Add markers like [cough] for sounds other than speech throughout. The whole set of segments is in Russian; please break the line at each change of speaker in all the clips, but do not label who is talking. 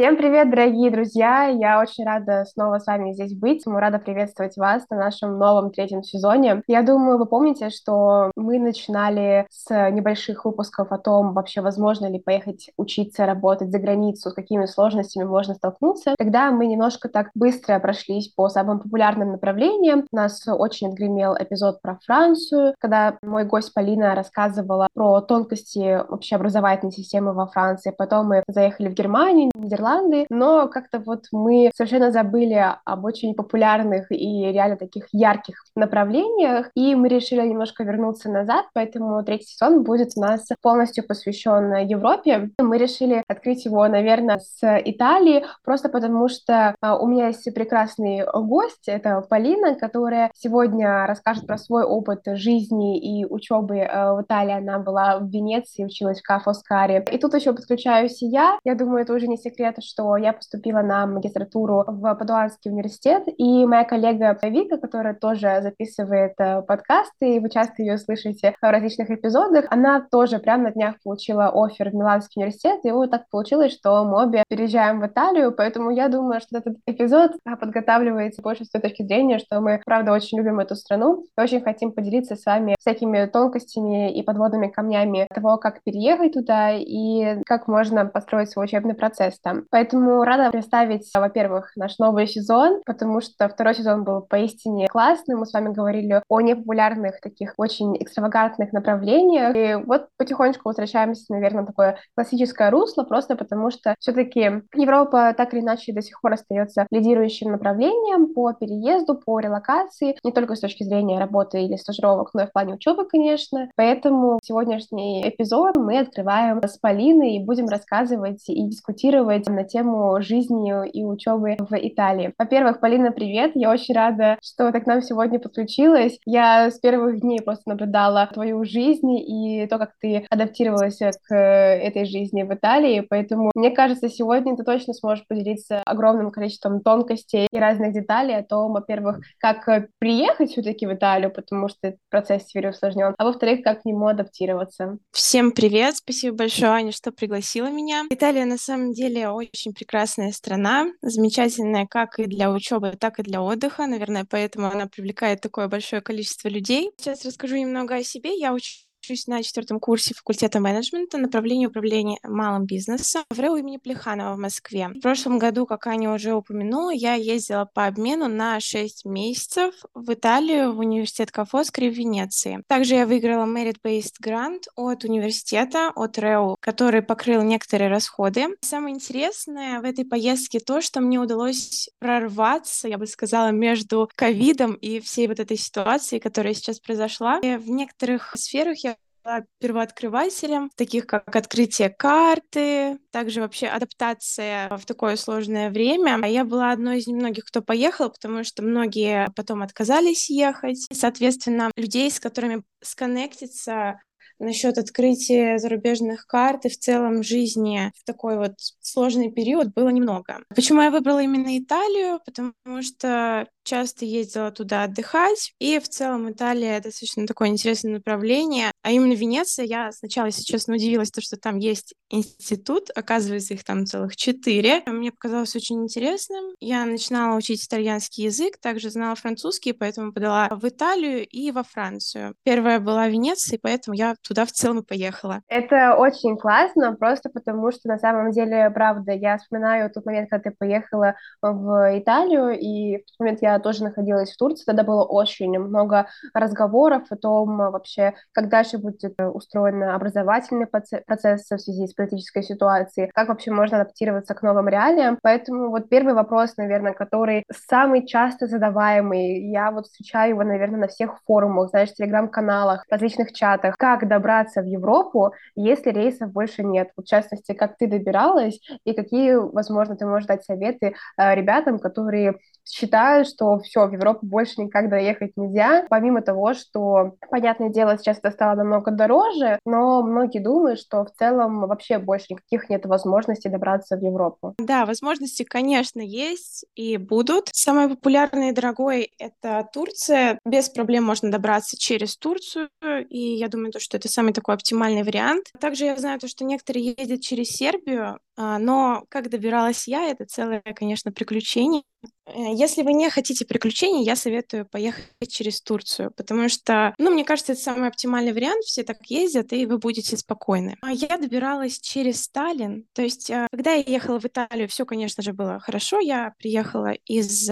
Всем привет, дорогие друзья! Я очень рада снова с вами здесь быть. Мы рада приветствовать вас на нашем новом третьем сезоне. Я думаю, вы помните, что мы начинали с небольших выпусков о том, вообще возможно ли поехать учиться, работать за границу, с какими сложностями можно столкнуться. Тогда мы немножко так быстро прошлись по самым популярным направлениям. У нас очень отгремел эпизод про Францию, когда мой гость Полина рассказывала про тонкости вообще образовательной системы во Франции. Потом мы заехали в Германию, Нидерланды, но как-то вот мы совершенно забыли об очень популярных и реально таких ярких направлениях, и мы решили немножко вернуться назад, поэтому третий сезон будет у нас полностью посвящен Европе. Мы решили открыть его, наверное, с Италии, просто потому что а, у меня есть прекрасный гость, это Полина, которая сегодня расскажет про свой опыт жизни и учебы а, в Италии. Она была в Венеции, училась в Кафоскаре. И тут еще подключаюсь я. Я думаю, это уже не секрет, что я поступила на магистратуру в Падуанский университет, и моя коллега Вика, которая тоже записывает э, подкасты, и вы часто ее слышите в различных эпизодах, она тоже прямо на днях получила офер в Миланский университет, и вот так получилось, что мы обе переезжаем в Италию, поэтому я думаю, что этот эпизод подготавливается больше с той точки зрения, что мы, правда, очень любим эту страну и очень хотим поделиться с вами всякими тонкостями и подводными камнями того, как переехать туда и как можно построить свой учебный процесс там. Поэтому рада представить, во-первых, наш новый сезон, потому что второй сезон был поистине классный. Мы с вами говорили о непопулярных таких очень экстравагантных направлениях. И вот потихонечку возвращаемся, наверное, в такое классическое русло, просто потому что все-таки Европа так или иначе до сих пор остается лидирующим направлением по переезду, по релокации, не только с точки зрения работы или стажировок, но и в плане учебы, конечно. Поэтому сегодняшний эпизод мы открываем с Полиной и будем рассказывать и дискутировать на тему жизни и учебы в Италии. Во-первых, Полина, привет! Я очень рада, что ты к нам сегодня подключилась. Я с первых дней просто наблюдала твою жизнь и то, как ты адаптировалась к этой жизни в Италии, поэтому мне кажется, сегодня ты точно сможешь поделиться огромным количеством тонкостей и разных деталей о том, во-первых, как приехать все-таки в Италию, потому что процесс теперь усложнен, а во-вторых, как к нему адаптироваться.
Всем привет! Спасибо большое, Аня, что пригласила меня. Италия на самом деле очень прекрасная страна, замечательная как и для учебы, так и для отдыха. Наверное, поэтому она привлекает такое большое количество людей. Сейчас расскажу немного о себе. Я учусь учусь на четвертом курсе факультета менеджмента, направление управления малым бизнесом в РЭУ имени Плеханова в Москве. В прошлом году, как Аня уже упомянула, я ездила по обмену на 6 месяцев в Италию, в университет Кафоскари в Венеции. Также я выиграла Merit-Based Grant от университета, от РЭУ, который покрыл некоторые расходы. Самое интересное в этой поездке то, что мне удалось прорваться, я бы сказала, между ковидом и всей вот этой ситуацией, которая сейчас произошла. И в некоторых сферах я была первооткрывателем, таких как открытие карты, также вообще адаптация в такое сложное время. А я была одной из немногих, кто поехал, потому что многие потом отказались ехать. Соответственно, людей, с которыми сконнектиться насчет открытия зарубежных карт и в целом жизни в такой вот сложный период было немного. Почему я выбрала именно Италию? Потому что часто ездила туда отдыхать, и в целом Италия достаточно такое интересное направление, а именно Венеция, я сначала, если честно, удивилась, то, что там есть институт, оказывается, их там целых четыре. Мне показалось очень интересным. Я начинала учить итальянский язык, также знала французский, поэтому подала в Италию и во Францию. Первая была Венеция, поэтому я туда в целом и поехала.
Это очень классно, просто потому что на самом деле, правда, я вспоминаю тот момент, когда ты поехала в Италию, и в тот момент я тоже находилась в Турции, тогда было очень много разговоров о том вообще, как дальше будет устроен образовательный процесс в связи с политической ситуацией, как вообще можно адаптироваться к новым реалиям. Поэтому вот первый вопрос, наверное, который самый часто задаваемый, я вот встречаю его, наверное, на всех форумах, знаешь, телеграм-каналах, различных чатах, как добраться в Европу, если рейсов больше нет? В частности, как ты добиралась и какие, возможно, ты можешь дать советы э, ребятам, которые считают, что все, в Европу больше никогда ехать нельзя, помимо того, что, понятное дело, сейчас это стало намного дороже, но многие думают, что в целом вообще больше никаких нет возможностей добраться в Европу.
Да, возможности, конечно, есть и будут. Самое популярное и дорогое — это Турция. Без проблем можно добраться через Турцию, и я думаю, то, что это самый такой оптимальный вариант. Также я знаю то, что некоторые ездят через Сербию, а, но как добиралась я, это целое, конечно, приключение. Э, если вы не хотите приключений, я советую поехать через Турцию, потому что, ну, мне кажется, это самый оптимальный вариант, все так ездят, и вы будете спокойны. А я добиралась через Сталин, то есть, э, когда я ехала в Италию, все, конечно же, было хорошо, я приехала из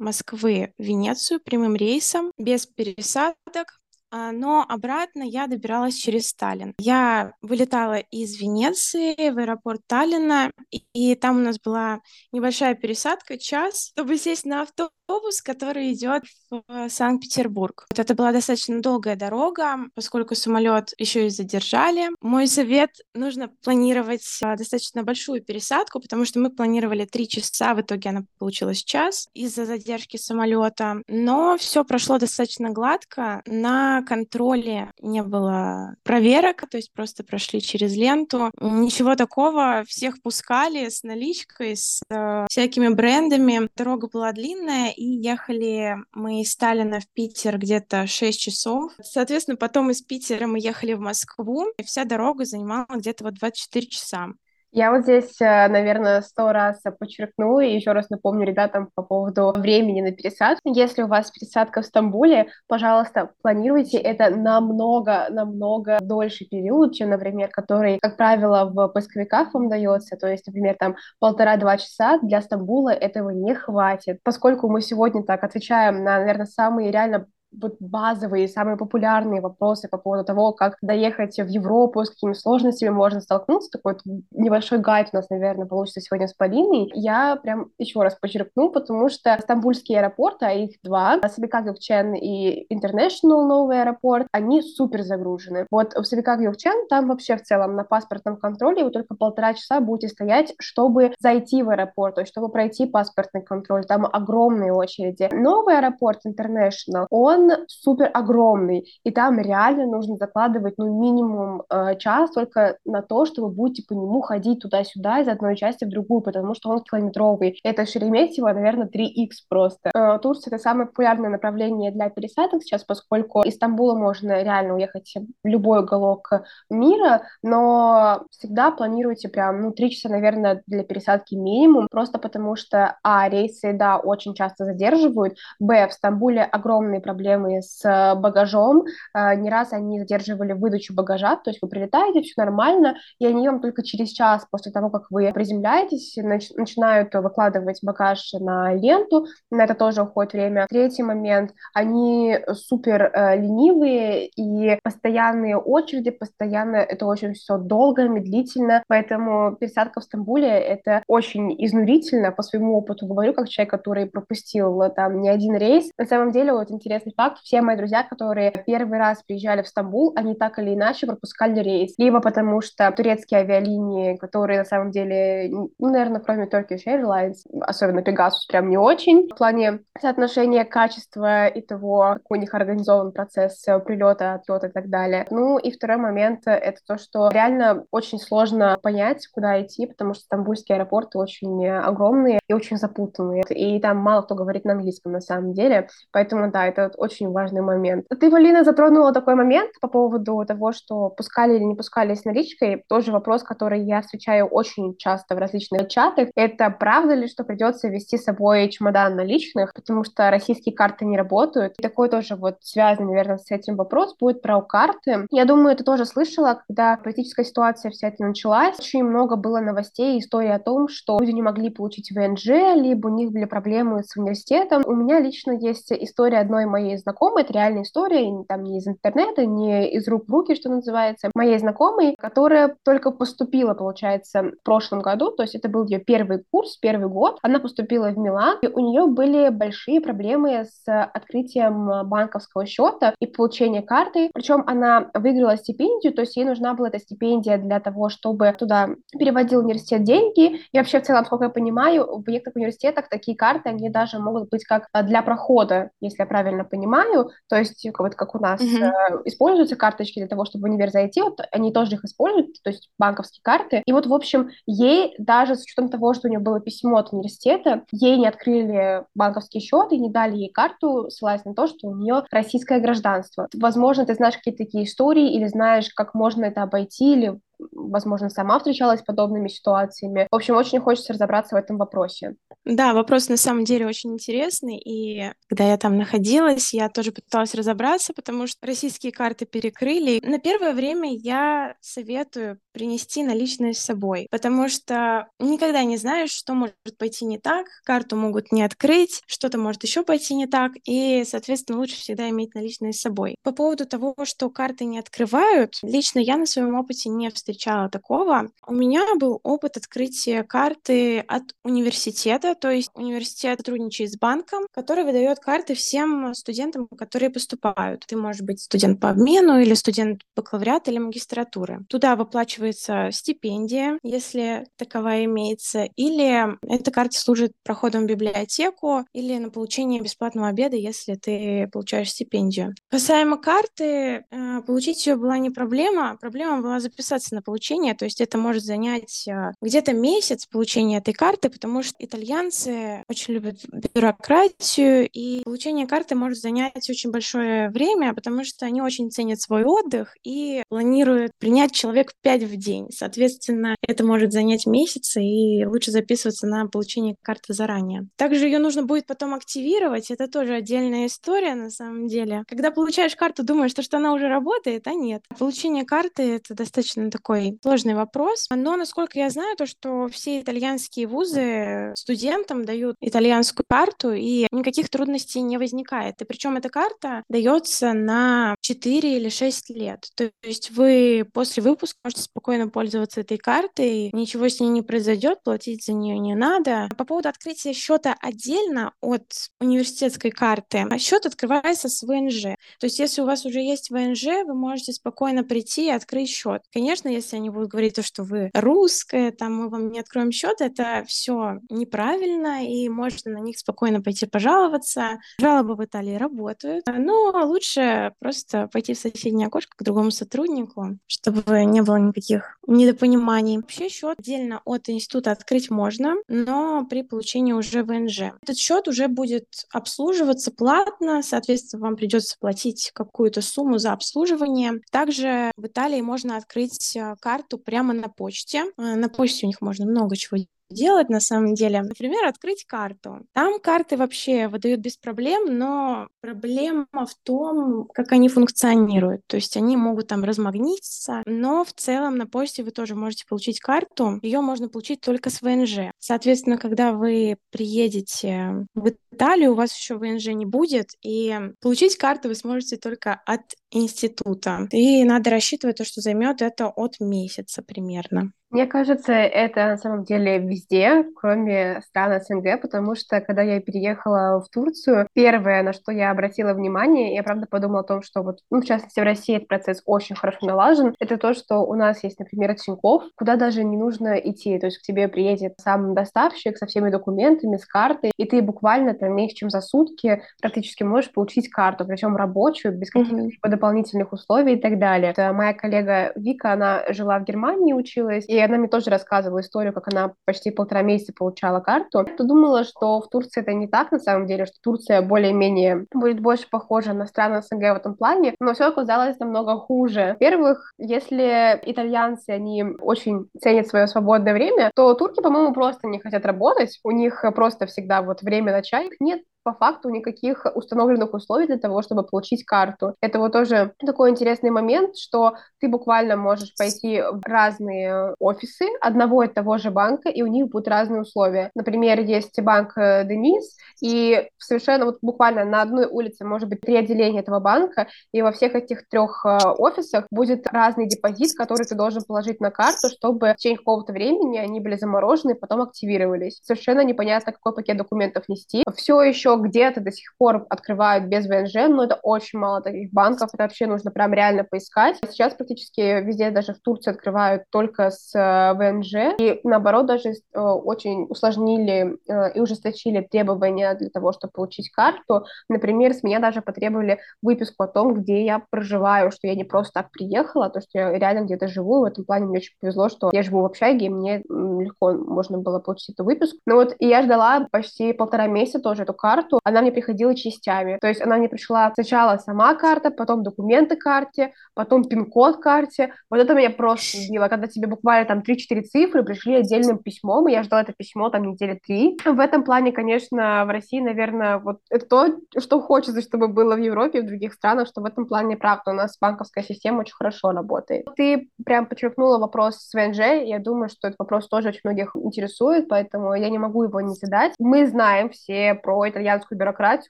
Москвы в Венецию прямым рейсом, без пересадок, но обратно я добиралась через Сталин. Я вылетала из Венеции в аэропорт Таллина, и, и там у нас была небольшая пересадка, час, чтобы сесть на автобус автобус, который идет в э, Санкт-Петербург. Вот это была достаточно долгая дорога, поскольку самолет еще и задержали. Мой совет — нужно планировать э, достаточно большую пересадку, потому что мы планировали три часа, в итоге она получилась час из-за задержки самолета. Но все прошло достаточно гладко. На контроле не было проверок, то есть просто прошли через ленту. Ничего такого, всех пускали с наличкой, с э, всякими брендами. Дорога была длинная, и ехали мы из Сталина в Питер где-то 6 часов. Соответственно, потом из Питера мы ехали в Москву, и вся дорога занимала где-то вот 24 часа.
Я вот здесь, э, наверное, сто раз подчеркну и еще раз напомню ребятам по поводу времени на пересадку. Если у вас пересадка в Стамбуле, пожалуйста, планируйте это намного, намного дольше период, чем, например, который, как правило, в поисковиках вам дается. То есть, например, там полтора-два часа для Стамбула этого не хватит. Поскольку мы сегодня так отвечаем на, наверное, самые реально вот базовые, самые популярные вопросы по поводу того, как доехать в Европу, с какими сложностями можно столкнуться. Такой вот небольшой гайд у нас, наверное, получится сегодня с Полиной. Я прям еще раз подчеркну, потому что стамбульские аэропорты, а их два, Сабикак Юкчен и International новый аэропорт, они супер загружены. Вот в Сабикак Юкчен там вообще в целом на паспортном контроле вы только полтора часа будете стоять, чтобы зайти в аэропорт, то есть чтобы пройти паспортный контроль. Там огромные очереди. Новый аэропорт International, он он супер огромный, и там реально нужно закладывать, ну, минимум э, час только на то, что вы будете по нему ходить туда-сюда из одной части в другую, потому что он километровый. Это Шереметьево, наверное, 3х просто. Э, Турция — это самое популярное направление для пересадок сейчас, поскольку из Стамбула можно реально уехать в любой уголок мира, но всегда планируйте прям, ну, три часа, наверное, для пересадки минимум, просто потому что, а, рейсы, да, очень часто задерживают, б, в Стамбуле огромные проблемы проблемы с э, багажом. Э, не раз они задерживали выдачу багажа, то есть вы прилетаете, все нормально, и они вам только через час после того, как вы приземляетесь, нач- начинают выкладывать багаж на ленту, на это тоже уходит время. Третий момент, они супер э, ленивые и постоянные очереди, постоянно это очень все долго, медлительно, поэтому пересадка в Стамбуле это очень изнурительно, по своему опыту говорю, как человек, который пропустил там не один рейс. На самом деле вот интересный факт, все мои друзья, которые первый раз приезжали в Стамбул, они так или иначе пропускали рейс. Либо потому что турецкие авиалинии, которые на самом деле, ну, наверное, кроме Turkish Airlines, особенно Pegasus, прям не очень в плане соотношения качества и того, как у них организован процесс прилета, отлета и так далее. Ну и второй момент — это то, что реально очень сложно понять, куда идти, потому что стамбульские аэропорты очень огромные и очень запутанные. И там мало кто говорит на английском на самом деле. Поэтому, да, это очень очень важный момент. Ты, Валина, затронула такой момент по поводу того, что пускали или не пускали с наличкой. Тоже вопрос, который я встречаю очень часто в различных чатах. Это правда ли, что придется вести с собой чемодан наличных, потому что российские карты не работают? И такой тоже вот связан, наверное, с этим вопрос будет про карты. Я думаю, ты тоже слышала, когда политическая ситуация вся эта началась, очень много было новостей и историй о том, что люди не могли получить ВНЖ, либо у них были проблемы с университетом. У меня лично есть история одной моей знакомой, это реальная история, там не из интернета, не из рук в руки, что называется, моей знакомой, которая только поступила, получается, в прошлом году, то есть это был ее первый курс, первый год, она поступила в Милан, и у нее были большие проблемы с открытием банковского счета и получением карты, причем она выиграла стипендию, то есть ей нужна была эта стипендия для того, чтобы туда переводил университет деньги, и вообще в целом, сколько я понимаю, в некоторых университетах такие карты, они даже могут быть как для прохода, если я правильно понимаю, понимаю, то есть вот как у нас mm-hmm. э, используются карточки для того, чтобы в универ зайти, вот они тоже их используют, то есть банковские карты. И вот, в общем, ей даже с учетом того, что у нее было письмо от университета, ей не открыли банковский счет и не дали ей карту, ссылаясь на то, что у нее российское гражданство. Возможно, ты знаешь какие-то такие истории или знаешь, как можно это обойти, или возможно, сама встречалась с подобными ситуациями. В общем, очень хочется разобраться в этом вопросе.
Да, вопрос на самом деле очень интересный, и когда я там находилась, я тоже пыталась разобраться, потому что российские карты перекрыли. На первое время я советую принести наличные с собой, потому что никогда не знаешь, что может пойти не так, карту могут не открыть, что-то может еще пойти не так, и, соответственно, лучше всегда иметь наличные с собой. По поводу того, что карты не открывают, лично я на своем опыте не встречала такого. У меня был опыт открытия карты от университета, то есть университет сотрудничает с банком, который выдает карты всем студентам, которые поступают. Ты можешь быть студент по обмену или студент бакалавриата или магистратуры. Туда выплачивается стипендия, если таковая имеется, или эта карта служит проходом в библиотеку или на получение бесплатного обеда, если ты получаешь стипендию. Касаемо карты, э, получить ее была не проблема, проблема была записаться на получение, то есть это может занять э, где-то месяц получения этой карты, потому что итальянцы очень любят бюрократию, и получение карты может занять очень большое время, потому что они очень ценят свой отдых и планируют принять человек 5 в день. Соответственно, это может занять месяцы, и лучше записываться на получение карты заранее. Также ее нужно будет потом активировать, это тоже отдельная история на самом деле. Когда получаешь карту, думаешь, что она уже работает, а нет. Получение карты — это достаточно такой сложный вопрос, но, насколько я знаю, то, что все итальянские вузы студентам дают итальянскую карту, и никаких трудностей не возникает. И причем эта карта дается на 4 или 6 лет. То есть вы после выпуска можете спокойно пользоваться этой картой, ничего с ней не произойдет, платить за нее не надо. По поводу открытия счета отдельно от университетской карты, счет открывается с ВНЖ. То есть если у вас уже есть ВНЖ, вы можете спокойно прийти и открыть счет. Конечно, если они будут говорить то, что вы русская, там мы вам не откроем счет, это все неправильно, и можно на них спокойно пойти пожаловаться. Жалобы в Италии работают, но лучше просто пойти в соседнее окошко к другому сотруднику, чтобы не было никаких недопониманий. Вообще счет отдельно от института открыть можно, но при получении уже ВНЖ. Этот счет уже будет обслуживаться платно, соответственно, вам придется платить какую-то сумму за обслуживание. Также в Италии можно открыть карту прямо на почте. Э, на почте у них можно много чего делать на самом деле. Например, открыть карту. Там карты вообще выдают без проблем, но проблема в том, как они функционируют. То есть они могут там размагнититься, но в целом на почте вы тоже можете получить карту. Ее можно получить только с ВНЖ. Соответственно, когда вы приедете в Италию, у вас еще ВНЖ не будет, и получить карту вы сможете только от института. И надо рассчитывать то, что займет это от месяца примерно.
Мне кажется, это на самом деле везде, кроме стран СНГ, потому что когда я переехала в Турцию, первое, на что я обратила внимание, я правда подумала о том, что вот, ну, в частности, в России этот процесс очень хорошо налажен, это то, что у нас есть, например, Тинькофф, куда даже не нужно идти, то есть к тебе приедет сам доставщик со всеми документами, с картой, и ты буквально там меньше, чем за сутки практически можешь получить карту, причем рабочую, без каких-либо mm-hmm. дополнительных условий и так далее. Это моя коллега Вика, она жила в Германии, училась, и она мне тоже рассказывала историю, как она почти полтора месяца получала карту. Я думала, что в Турции это не так на самом деле, что Турция более-менее будет больше похожа на страны СНГ в этом плане, но все оказалось намного хуже. Во-первых, если итальянцы, они очень ценят свое свободное время, то турки, по-моему, просто не хотят работать, у них просто всегда вот время на чай, нет по факту никаких установленных условий для того, чтобы получить карту. Это вот тоже такой интересный момент, что ты буквально можешь пойти в разные офисы одного и того же банка, и у них будут разные условия. Например, есть банк э, Денис, и совершенно вот буквально на одной улице может быть три отделения этого банка, и во всех этих трех э, офисах будет разный депозит, который ты должен положить на карту, чтобы в течение какого-то времени они были заморожены и потом активировались. Совершенно непонятно, какой пакет документов нести. Все еще еще где-то до сих пор открывают без ВНЖ, но это очень мало таких банков, это вообще нужно прям реально поискать. Сейчас практически везде, даже в Турции, открывают только с э, ВНЖ, и наоборот даже э, очень усложнили э, и ужесточили требования для того, чтобы получить карту. Например, с меня даже потребовали выписку о том, где я проживаю, что я не просто так приехала, то, что я реально где-то живу, в этом плане мне очень повезло, что я живу в общаге, и мне легко можно было получить эту выписку. Ну вот, и я ждала почти полтора месяца тоже эту карту, она мне приходила частями. То есть она мне пришла сначала сама карта, потом документы карте, потом пин-код карте. Вот это меня просто убило, когда тебе буквально там 3-4 цифры пришли отдельным письмом, и я ждала это письмо там недели три. В этом плане, конечно, в России, наверное, вот это то, что хочется, чтобы было в Европе и в других странах, что в этом плане, правда, у нас банковская система очень хорошо работает. Ты прям подчеркнула вопрос с ВНЖ, я думаю, что этот вопрос тоже очень многих интересует, поэтому я не могу его не задать. Мы знаем все про итальянскую бюрократию,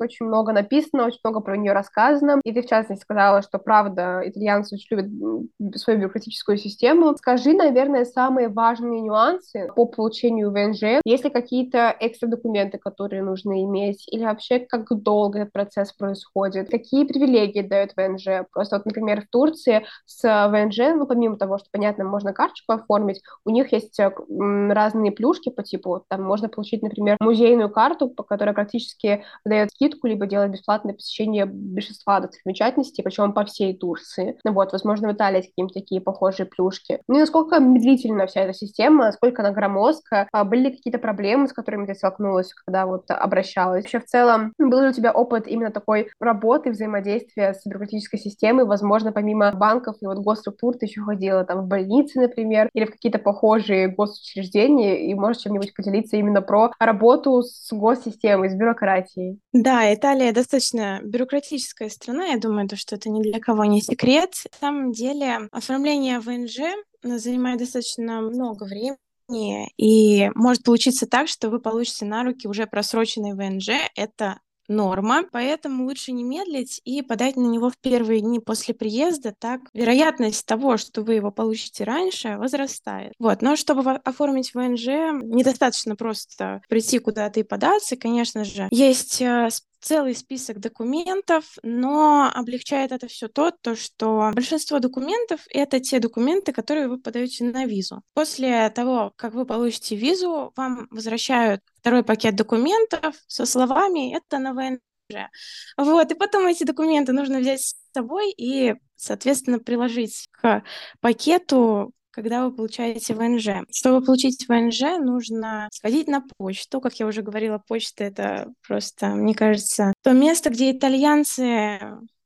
очень много написано, очень много про нее рассказано, и ты, в частности, сказала, что, правда, итальянцы очень любят свою бюрократическую систему. Скажи, наверное, самые важные нюансы по получению ВНЖ. Есть ли какие-то экстра документы, которые нужно иметь, или вообще как долго этот процесс происходит? Какие привилегии дает ВНЖ? Просто вот, например, в Турции с ВНЖ, ну, помимо того, что, понятно, можно карточку оформить, у них есть э, разные плюшки по типу, там можно получить, например, музейную карту, по которой практически дает скидку, либо делает бесплатное посещение большинства достопримечательностей, причем по всей Турции. Ну вот, возможно, в Италии какие-то такие похожие плюшки. Ну и насколько медлительна вся эта система, насколько она громоздкая, а были ли какие-то проблемы, с которыми ты столкнулась, когда вот обращалась? Вообще, в целом, был ли у тебя опыт именно такой работы, взаимодействия с бюрократической системой? Возможно, помимо банков и вот госструктур ты еще ходила там в больницы, например, или в какие-то похожие госучреждения, и можешь чем-нибудь поделиться именно про работу с госсистемой, с бюрократией?
Да, Италия достаточно бюрократическая страна, я думаю, то, что это ни для кого не секрет. На самом деле, оформление ВНЖ занимает достаточно много времени, и может получиться так, что вы получите на руки уже просроченный ВНЖ. Это норма, поэтому лучше не медлить и подать на него в первые дни после приезда, так вероятность того, что вы его получите раньше, возрастает. Вот, но чтобы оформить ВНЖ, недостаточно просто прийти куда-то и податься, конечно же. Есть э, целый список документов, но облегчает это все то, то, что большинство документов — это те документы, которые вы подаете на визу. После того, как вы получите визу, вам возвращают второй пакет документов со словами «это на ВНЖ». Вот, и потом эти документы нужно взять с собой и, соответственно, приложить к пакету когда вы получаете ВНЖ. Чтобы получить ВНЖ, нужно сходить на почту. Как я уже говорила, почта — это просто, мне кажется, то место, где итальянцы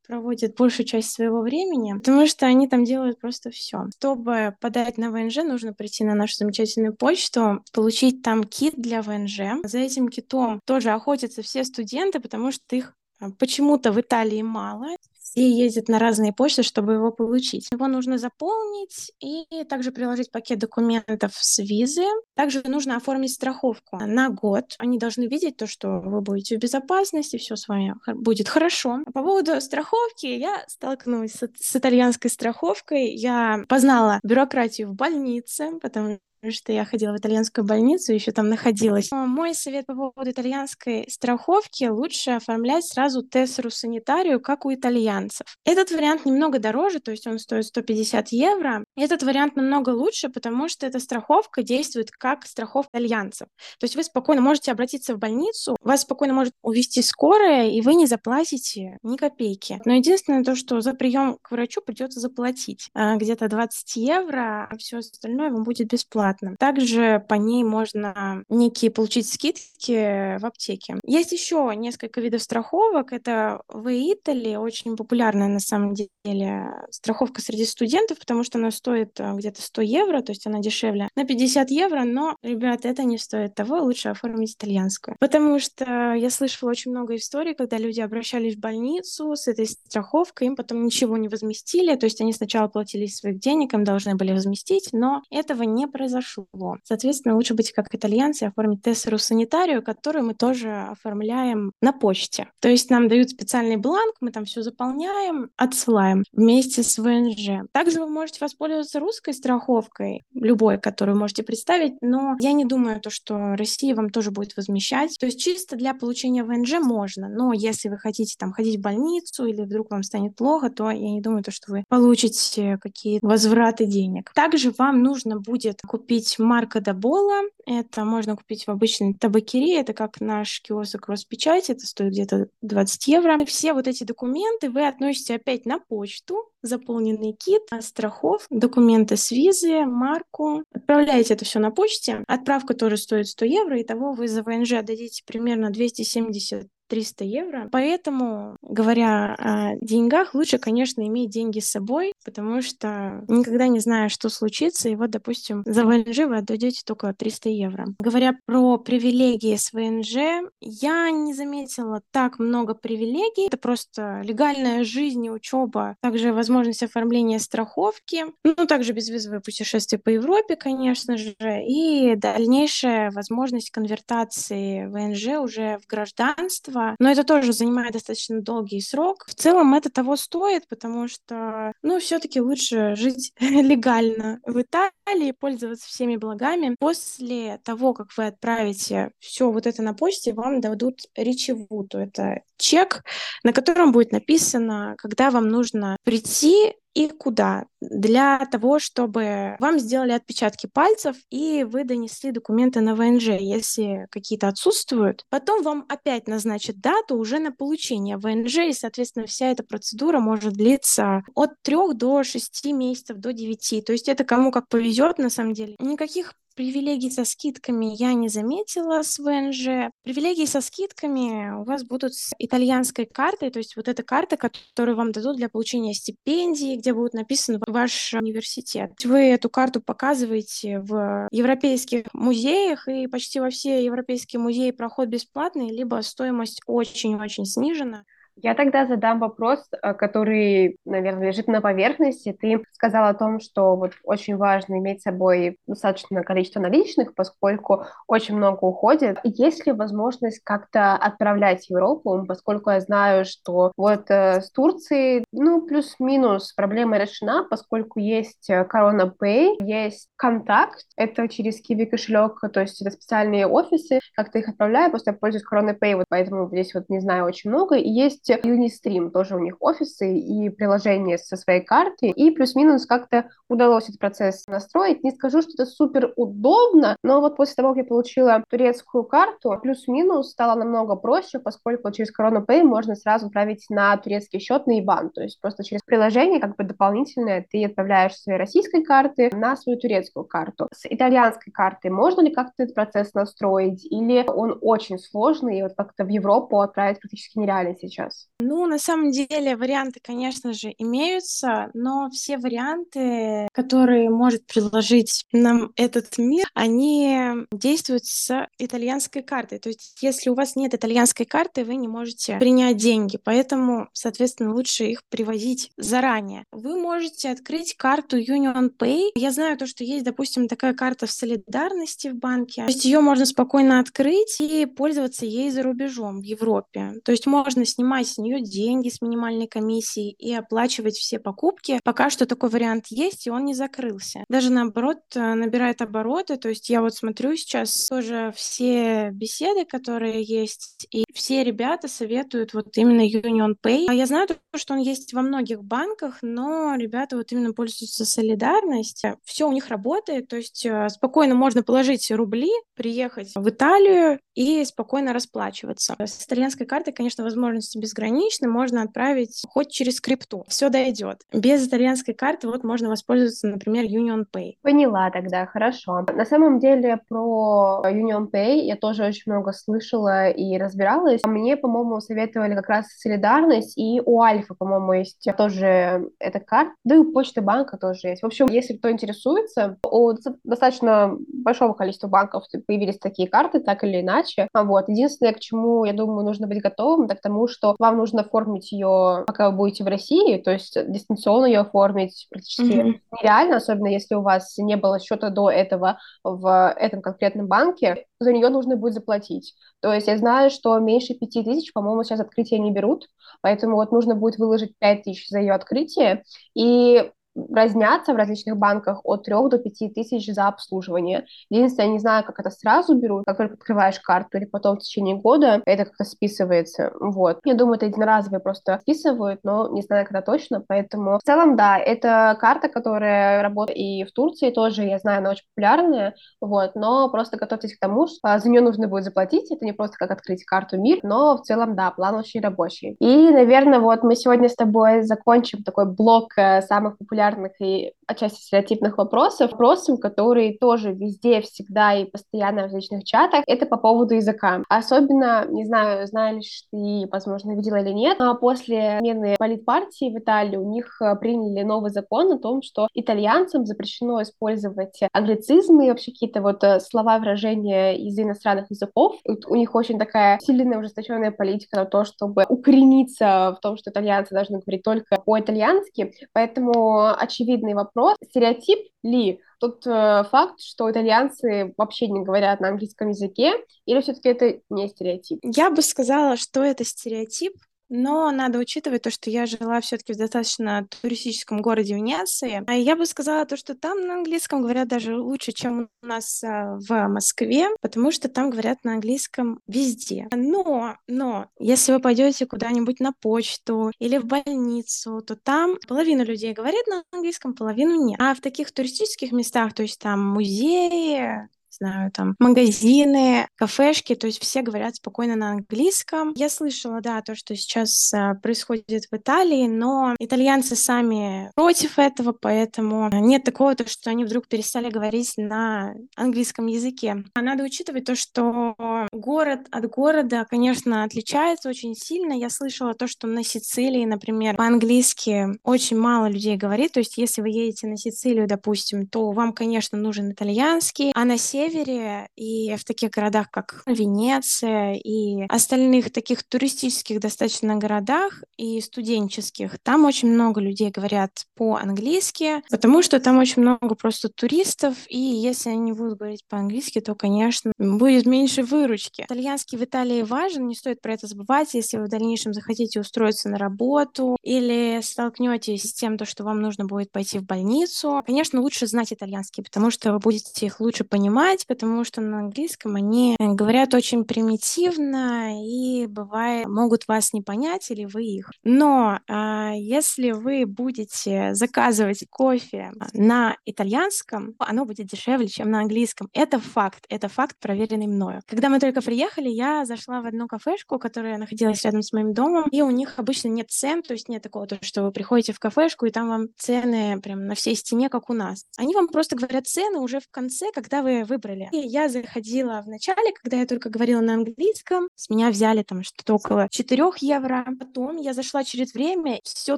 проводят большую часть своего времени, потому что они там делают просто все. Чтобы подать на ВНЖ, нужно прийти на нашу замечательную почту, получить там кит для ВНЖ. За этим китом тоже охотятся все студенты, потому что их а, почему-то в Италии мало и ездит на разные почты, чтобы его получить. Его нужно заполнить и также приложить пакет документов с визы. Также нужно оформить страховку на год. Они должны видеть то, что вы будете в безопасности, все с вами будет хорошо. По поводу страховки я столкнулась с, с итальянской страховкой. Я познала бюрократию в больнице, потому что я ходила в итальянскую больницу, еще там находилась. Но мой совет по поводу итальянской страховки лучше оформлять сразу тессеру санитарию, как у итальянцев. Этот вариант немного дороже, то есть он стоит 150 евро. Этот вариант намного лучше, потому что эта страховка действует как страховка итальянцев. То есть вы спокойно можете обратиться в больницу, вас спокойно может увезти скорая, и вы не заплатите ни копейки. Но единственное то, что за прием к врачу придется заплатить а, где-то 20 евро, а все остальное вам будет бесплатно бесплатно. Также по ней можно некие получить скидки в аптеке. Есть еще несколько видов страховок. Это в Italy, очень популярная на самом деле страховка среди студентов, потому что она стоит э, где-то 100 евро, то есть она дешевле на 50 евро, но, ребят, это не стоит того, лучше оформить итальянскую. Потому что я слышала очень много историй, когда люди обращались в больницу с этой страховкой, им потом ничего не возместили, то есть они сначала платили из своих денег, им должны были возместить, но этого не произошло произошло. Соответственно, лучше быть как итальянцы, оформить тессеру санитарию, которую мы тоже оформляем на почте. То есть нам дают специальный бланк, мы там все заполняем, отсылаем вместе с ВНЖ. Также вы можете воспользоваться русской страховкой, любой, которую можете представить, но я не думаю, то, что Россия вам тоже будет возмещать. То есть чисто для получения ВНЖ можно, но если вы хотите там ходить в больницу или вдруг вам станет плохо, то я не думаю, то, что вы получите какие-то возвраты денег. Также вам нужно будет купить купить марка Добола. Это можно купить в обычной табакерии. Это как наш киоск Роспечати. Это стоит где-то 20 евро. И все вот эти документы вы относите опять на почту заполненный кит, страхов, документы с визы, марку. Отправляете это все на почте. Отправка тоже стоит 100 евро, и того вы за ВНЖ отдадите примерно 270 300 евро. Поэтому, говоря о деньгах, лучше, конечно, иметь деньги с собой, потому что никогда не знаю, что случится. И вот, допустим, за ВНЖ вы отдадете только 300 евро. Говоря про привилегии с ВНЖ, я не заметила так много привилегий. Это просто легальная жизнь и учеба, также возможность оформления страховки, ну, также безвизовое путешествие по Европе, конечно же, и дальнейшая возможность конвертации ВНЖ уже в гражданство, общества, но это тоже занимает достаточно долгий срок. В целом это того стоит, потому что, ну, все-таки лучше жить [laughs] легально в Италии, пользоваться всеми благами. После того, как вы отправите все вот это на почте, вам дадут речевуту. Это чек, на котором будет написано, когда вам нужно прийти и куда? Для того, чтобы вам сделали отпечатки пальцев и вы донесли документы на ВНЖ, если какие-то отсутствуют. Потом вам опять назначат дату уже на получение ВНЖ, и, соответственно, вся эта процедура может длиться от 3 до 6 месяцев, до 9. То есть это кому как повезет, на самом деле. Никаких Привилегий со скидками я не заметила с ВНЖ. Привилегии со скидками у вас будут с итальянской картой, то есть вот эта карта, которую вам дадут для получения стипендии, где будет написан ваш университет. Вы эту карту показываете в европейских музеях, и почти во все европейские музеи проход бесплатный, либо стоимость очень-очень снижена.
Я тогда задам вопрос, э, который, наверное, лежит на поверхности. Ты сказала о том, что вот очень важно иметь с собой достаточное количество наличных, поскольку очень много уходит. Есть ли возможность как-то отправлять в Европу, поскольку я знаю, что вот э, с Турцией, ну, плюс-минус проблема решена, поскольку есть э, Corona Pay, есть контакт, это через Kiwi кошелек, то есть это специальные офисы, как-то их отправляю, просто пользуюсь Corona Pay, вот поэтому здесь вот не знаю очень много. И есть есть Unistream, тоже у них офисы и приложение со своей карты, и плюс-минус как-то удалось этот процесс настроить. Не скажу, что это супер удобно, но вот после того, как я получила турецкую карту, плюс-минус стало намного проще, поскольку через Corona Pay можно сразу отправить на турецкий счет на IBAN, то есть просто через приложение как бы дополнительное ты отправляешь своей российской карты на свою турецкую карту. С итальянской картой можно ли как-то этот процесс настроить, или он очень сложный, и вот как-то в Европу отправить практически нереально сейчас?
Сейчас? Ну, на самом деле, варианты, конечно же, имеются, но все варианты, которые может предложить нам этот мир, они действуют с итальянской картой. То есть, если у вас нет итальянской карты, вы не можете принять деньги, поэтому, соответственно, лучше их привозить заранее. Вы можете открыть карту Union Pay. Я знаю то, что есть, допустим, такая карта в солидарности в банке. То есть ее можно спокойно открыть и пользоваться ей за рубежом в Европе. То есть можно снимать снимать с нее деньги с минимальной комиссией и оплачивать все покупки. Пока что такой вариант есть, и он не закрылся. Даже наоборот э, набирает обороты. То есть я вот смотрю сейчас тоже все беседы, которые есть, и все ребята советуют вот именно Union Pay. А я знаю, что он есть во многих банках, но ребята вот именно пользуются солидарностью. Все у них работает, то есть э, спокойно можно положить рубли, приехать в Италию и спокойно расплачиваться. С итальянской картой, конечно, возможности безграничны, можно отправить хоть через крипту. Все дойдет. Без итальянской карты вот можно воспользоваться, например, Union Pay.
Поняла тогда, хорошо. На самом деле про Union Pay я тоже очень много слышала и разбиралась. Мне, по-моему, советовали как раз солидарность, и у Альфа, по-моему, есть тоже эта карта, да и у Почты банка тоже есть. В общем, если кто интересуется, у достаточно большого количества банков появились такие карты, так или иначе. Вот. Единственное, к чему, я думаю, нужно быть готовым, так к тому, что вам нужно оформить ее, пока вы будете в России, то есть дистанционно ее оформить практически mm-hmm. нереально, особенно если у вас не было счета до этого в этом конкретном банке, за нее нужно будет заплатить. То есть я знаю, что меньше пяти тысяч, по-моему, сейчас открытие не берут, поэтому вот нужно будет выложить пять тысяч за ее открытие, и разнятся в различных банках от 3 до 5 тысяч за обслуживание. Единственное, я не знаю, как это сразу берут, как только открываешь карту или потом в течение года это как-то списывается. Вот. Я думаю, это единоразовые просто списывают, но не знаю, когда точно, поэтому в целом, да, это карта, которая работает и в Турции тоже, я знаю, она очень популярная, вот, но просто готовьтесь к тому, что за нее нужно будет заплатить, это не просто как открыть карту МИР, но в целом, да, план очень рабочий. И, наверное, вот мы сегодня с тобой закончим такой блок э, самых популярных и отчасти стереотипных вопросов, вопросом, который тоже везде, всегда и постоянно в различных чатах, это по поводу языка. Особенно, не знаю, знаешь ты, возможно, видела или нет, но после смены политпартии в Италии у них э, приняли новый закон о том, что итальянцам запрещено использовать англицизмы и вообще какие-то вот э, слова, выражения из иностранных языков. У них очень такая сильная ужесточенная политика на то, чтобы укорениться в том, что итальянцы должны говорить только по-итальянски. Поэтому очевидный вопрос, стереотип ли тот э, факт, что итальянцы вообще не говорят на английском языке, или все-таки это не стереотип?
Я бы сказала, что это стереотип, но надо учитывать то, что я жила все-таки в достаточно туристическом городе Венеции. А я бы сказала то, что там на английском говорят даже лучше, чем у нас а, в Москве, потому что там говорят на английском везде. Но, но, если вы пойдете куда-нибудь на почту или в больницу, то там половина людей говорит на английском, половину нет. А в таких туристических местах, то есть там музеи, знаю, там магазины, кафешки, то есть все говорят спокойно на английском. Я слышала, да, то, что сейчас а, происходит в Италии, но итальянцы сами против этого, поэтому нет такого, то, что они вдруг перестали говорить на английском языке. А надо учитывать то, что город от города, конечно, отличается очень сильно. Я слышала то, что на Сицилии, например, по-английски очень мало людей говорит, то есть если вы едете на Сицилию, допустим, то вам, конечно, нужен итальянский, а на севере севере и в таких городах, как Венеция и остальных таких туристических достаточно городах и студенческих, там очень много людей говорят по-английски, потому что там очень много просто туристов, и если они будут говорить по-английски, то, конечно, будет меньше выручки. Итальянский в Италии важен, не стоит про это забывать, если вы в дальнейшем захотите устроиться на работу или столкнетесь с тем, то, что вам нужно будет пойти в больницу. Конечно, лучше знать итальянский, потому что вы будете их лучше понимать, понимать, потому что на английском они э, говорят очень примитивно и бывает могут вас не понять или вы их. Но а, если вы будете заказывать кофе на итальянском, оно будет дешевле, чем на английском. Это факт, это факт, проверенный мною. Когда мы только приехали, я зашла в одну кафешку, которая находилась рядом с моим домом, и у них обычно нет цен, то есть нет такого, то, что вы приходите в кафешку, и там вам цены прям на всей стене, как у нас. Они вам просто говорят цены уже в конце, когда вы выбрали выбрали. И я заходила в начале, когда я только говорила на английском, с меня взяли там что-то около 4 евро. Потом я зашла через время, все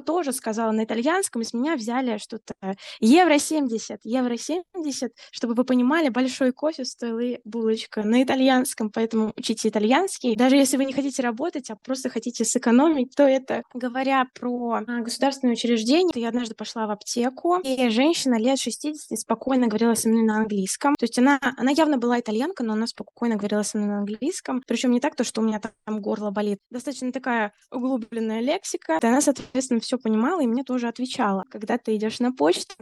тоже сказала на итальянском, и с меня взяли что-то евро 70, евро 70, чтобы вы понимали, большой кофе стоил и булочка на итальянском, поэтому учите итальянский. Даже если вы не хотите работать, а просто хотите сэкономить, то это, говоря про а, государственное учреждение, я однажды пошла в аптеку, и женщина лет 60 спокойно говорила со мной на английском. То есть она она явно была итальянка, но она спокойно говорила со мной на английском. Причем не так, то, что у меня там горло болит. Достаточно такая углубленная лексика. И она, соответственно, все понимала и мне тоже отвечала. Когда ты идешь на почту,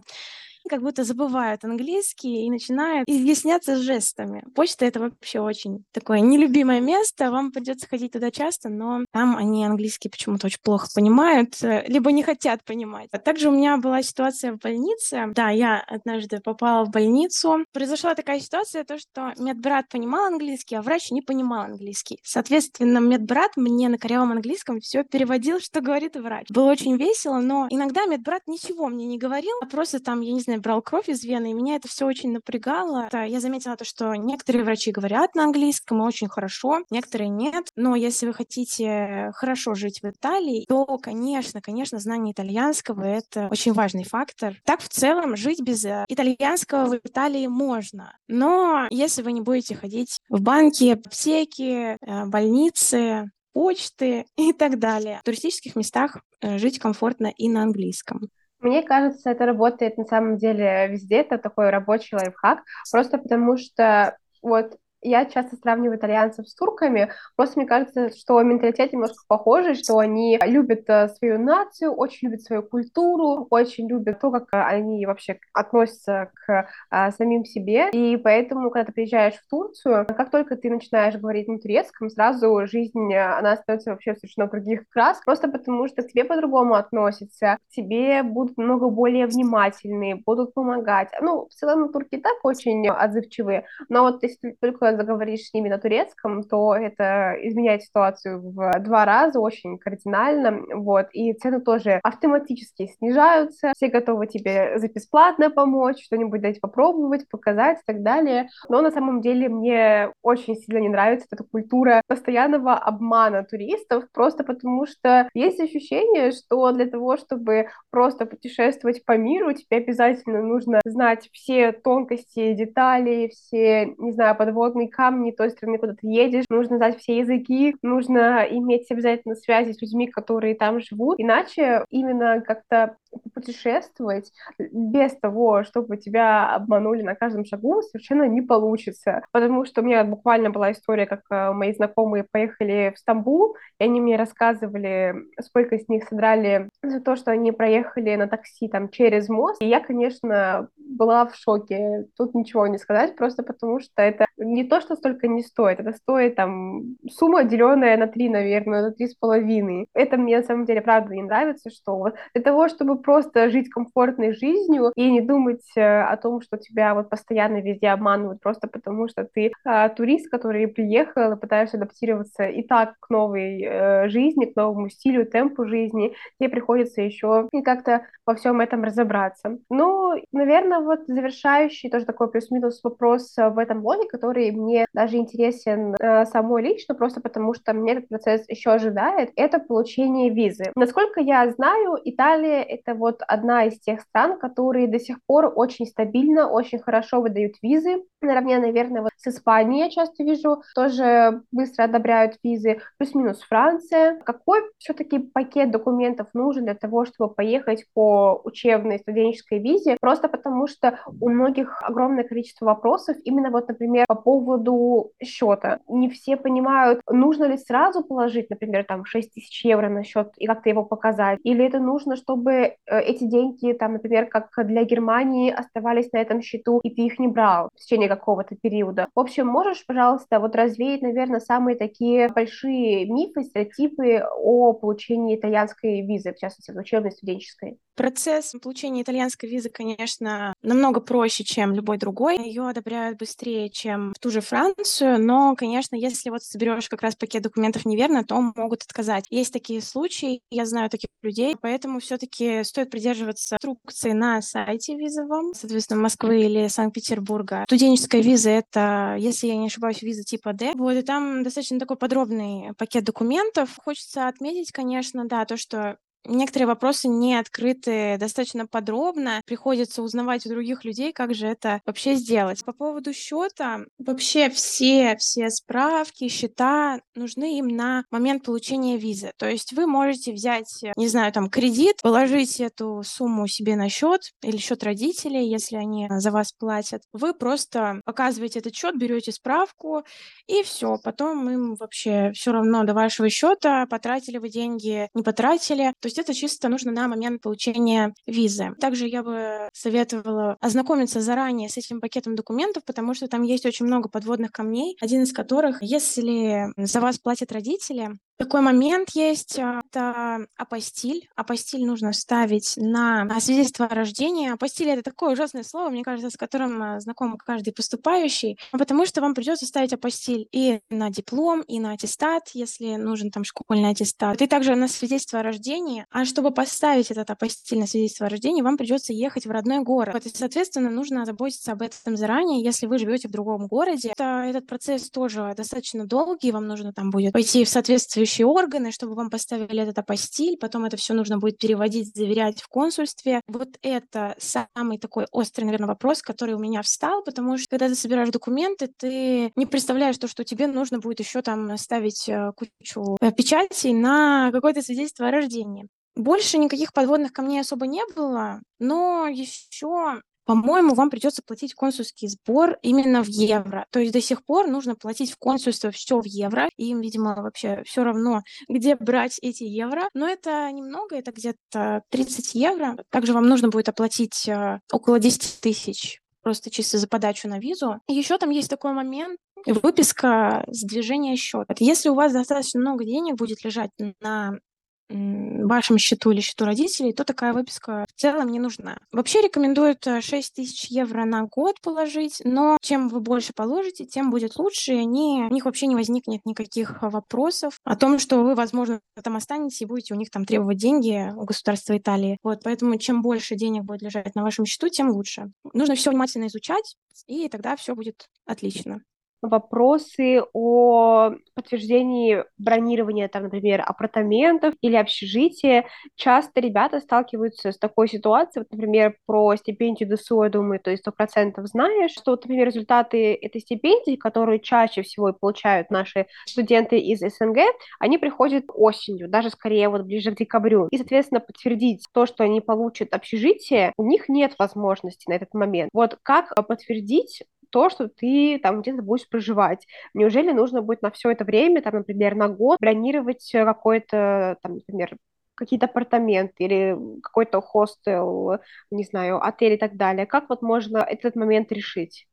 как будто забывают английский и начинают изъясняться жестами. Почта — это вообще очень такое нелюбимое место, вам придется ходить туда часто, но там они английский почему-то очень плохо понимают, э, либо не хотят понимать. А также у меня была ситуация в больнице. Да, я однажды попала в больницу. Произошла такая ситуация, то, что медбрат понимал английский, а врач не понимал английский. Соответственно, медбрат мне на корявом английском все переводил, что говорит врач. Было очень весело, но иногда медбрат ничего мне не говорил, а просто там, я не знаю, брал кровь из вены, и меня это все очень напрягало. Я заметила то, что некоторые врачи говорят на английском очень хорошо, некоторые нет. Но если вы хотите хорошо жить в Италии, то, конечно, конечно, знание итальянского — это очень важный фактор. Так, в целом, жить без э, итальянского в Италии можно. Но если вы не будете ходить в банки, аптеки, э, больницы, почты и так далее. В туристических местах э, жить комфортно и на английском.
Мне кажется, это работает на самом деле везде, это такой рабочий лайфхак, просто потому что вот Я часто сравниваю итальянцев с турками, просто мне кажется, что менталитет немножко похожий, что они любят э, свою нацию, очень любят свою культуру, очень любят то, как они вообще относятся к а, самим себе, и поэтому, когда ты приезжаешь в Турцию, как только ты начинаешь говорить на турецком, сразу жизнь, она становится вообще совершенно других крас, просто потому что к тебе по-другому относятся, к тебе будут много более внимательные, будут помогать. Ну, в целом турки так очень отзывчивые, но вот если только заговоришь с ними на турецком, то это изменяет ситуацию в два раза очень кардинально, вот, и цены тоже автоматически снижаются, все готовы тебе за бесплатно помочь, что-нибудь дать попробовать, показать и так далее, но на самом деле мне очень сильно не нравится эта культура постоянного обмана туристов, просто потому что есть ощущение, что для того, чтобы просто путешествовать по миру, тебе обязательно нужно знать все тонкости, детали, все, не знаю, подводные камни той страны, куда ты едешь, нужно знать все языки, нужно иметь обязательно связи с людьми, которые там живут, иначе именно как-то путешествовать без того, чтобы тебя обманули на каждом шагу, совершенно не получится. Потому что у меня буквально была история, как э, мои знакомые поехали в Стамбул, и они мне рассказывали, сколько с них содрали за то, что они проехали на такси там через мост. И я, конечно, была в шоке. Тут ничего не сказать, просто потому что это не то, что столько не стоит, это стоит там сумма, деленная на три, наверное, на три с половиной. Это мне на самом деле правда не нравится, что вот для того, чтобы просто жить комфортной жизнью и не думать э, о том, что тебя вот постоянно везде обманывают, просто потому что ты э, турист, который приехал и пытаешься адаптироваться и так к новой э, жизни, к новому стилю, темпу жизни, тебе приходится еще и как-то во всем этом разобраться. Ну, наверное, вот завершающий тоже такой плюс-минус вопрос в этом блоге, который мне даже интересен э, самой лично, просто потому что мне этот процесс еще ожидает, это получение визы. Насколько я знаю, Италия — это вот одна из тех стран, которые до сих пор очень стабильно, очень хорошо выдают визы. Наравне, наверное, вот с Испанией я часто вижу, тоже быстро одобряют визы, плюс-минус Франция. Какой все-таки пакет документов нужен для того, чтобы поехать по учебной студенческой визе? Просто потому что у многих огромное количество вопросов, именно вот, например, по поводу счета. Не все понимают, нужно ли сразу положить, например, там 6 тысяч евро на счет и как-то его показать, или это нужно, чтобы эти деньги, там, например, как для Германии, оставались на этом счету, и ты их не брал в течение какого-то периода. В общем, можешь, пожалуйста, вот развеять, наверное, самые такие большие мифы, стереотипы о получении итальянской визы, в частности, учебной, студенческой?
Процесс получения итальянской визы, конечно, намного проще, чем любой другой. Ее одобряют быстрее, чем в ту же Францию, но, конечно, если вот соберешь как раз пакет документов неверно, то могут отказать. Есть такие случаи, я знаю таких людей, поэтому все-таки стоит придерживаться инструкции на сайте визовом, соответственно, Москвы или Санкт-Петербурга. Студенческая виза — это, если я не ошибаюсь, виза типа D. Вот, и там достаточно такой подробный пакет документов. Хочется отметить, конечно, да, то, что Некоторые вопросы не открыты достаточно подробно. Приходится узнавать у других людей, как же это вообще сделать. По поводу счета, вообще все, все справки, счета нужны им на момент получения визы. То есть вы можете взять, не знаю, там кредит, положить эту сумму себе на счет или счет родителей, если они за вас платят. Вы просто показываете этот счет, берете справку и все. Потом им вообще все равно до вашего счета, потратили вы деньги, не потратили. То есть есть это чисто нужно на момент получения визы. Также я бы советовала ознакомиться заранее с этим пакетом документов, потому что там есть очень много подводных камней, один из которых, если за вас платят родители, такой момент есть, а, это апостиль. Апостиль нужно ставить на свидетельство о рождении. Апостиль — это такое ужасное слово, мне кажется, с которым а, знаком каждый поступающий, потому что вам придется ставить апостиль и на диплом, и на аттестат, если нужен там школьный аттестат, и также на свидетельство о рождении. А чтобы поставить этот апостиль на свидетельство о рождении, вам придется ехать в родной город. Вот, и, соответственно, нужно заботиться об этом заранее, если вы живете в другом городе. Это, этот процесс тоже достаточно долгий, вам нужно там будет пойти в соответствии соответствующие органы, чтобы вам поставили этот апостиль, потом это все нужно будет переводить, заверять в консульстве. Вот это самый такой острый, наверное, вопрос, который у меня встал, потому что когда ты собираешь документы, ты не представляешь то, что тебе нужно будет еще там ставить э, кучу э, печатей на какое-то свидетельство о рождении. Больше никаких подводных камней особо не было, но еще по-моему, вам придется платить консульский сбор именно в евро. То есть до сих пор нужно платить в консульство все в евро. И им, видимо, вообще все равно, где брать эти евро. Но это немного, это где-то 30 евро. Также вам нужно будет оплатить э, около 10 тысяч просто чисто за подачу на визу. Еще там есть такой момент, выписка с движения счета. Если у вас достаточно много денег будет лежать на вашем счету или счету родителей, то такая выписка в целом не нужна. Вообще рекомендуют 6 э, тысяч евро на год положить, но чем вы больше положите, тем будет лучше, и они, у них вообще не возникнет никаких вопросов о том, что вы, возможно, там останетесь и будете у них там требовать деньги у государства Италии. Вот, поэтому чем больше денег будет лежать на вашем счету, тем лучше. Нужно все внимательно изучать, и тогда все будет отлично
вопросы о подтверждении бронирования, там, например, апартаментов или общежития. Часто ребята сталкиваются с такой ситуацией, вот, например, про стипендию ДСУ, я думаю, то есть сто процентов знаешь, что, вот, например, результаты этой стипендии, которые чаще всего получают наши студенты из СНГ, они приходят осенью, даже скорее вот ближе к декабрю. И, соответственно, подтвердить то, что они получат общежитие, у них нет возможности на этот момент. Вот как подтвердить то, что ты там где-то будешь проживать. Неужели нужно будет на все это время, там, например, на год бронировать какой-то, там, например, какие-то апартаменты или какой-то хостел, не знаю, отель и так далее. Как вот можно этот момент решить?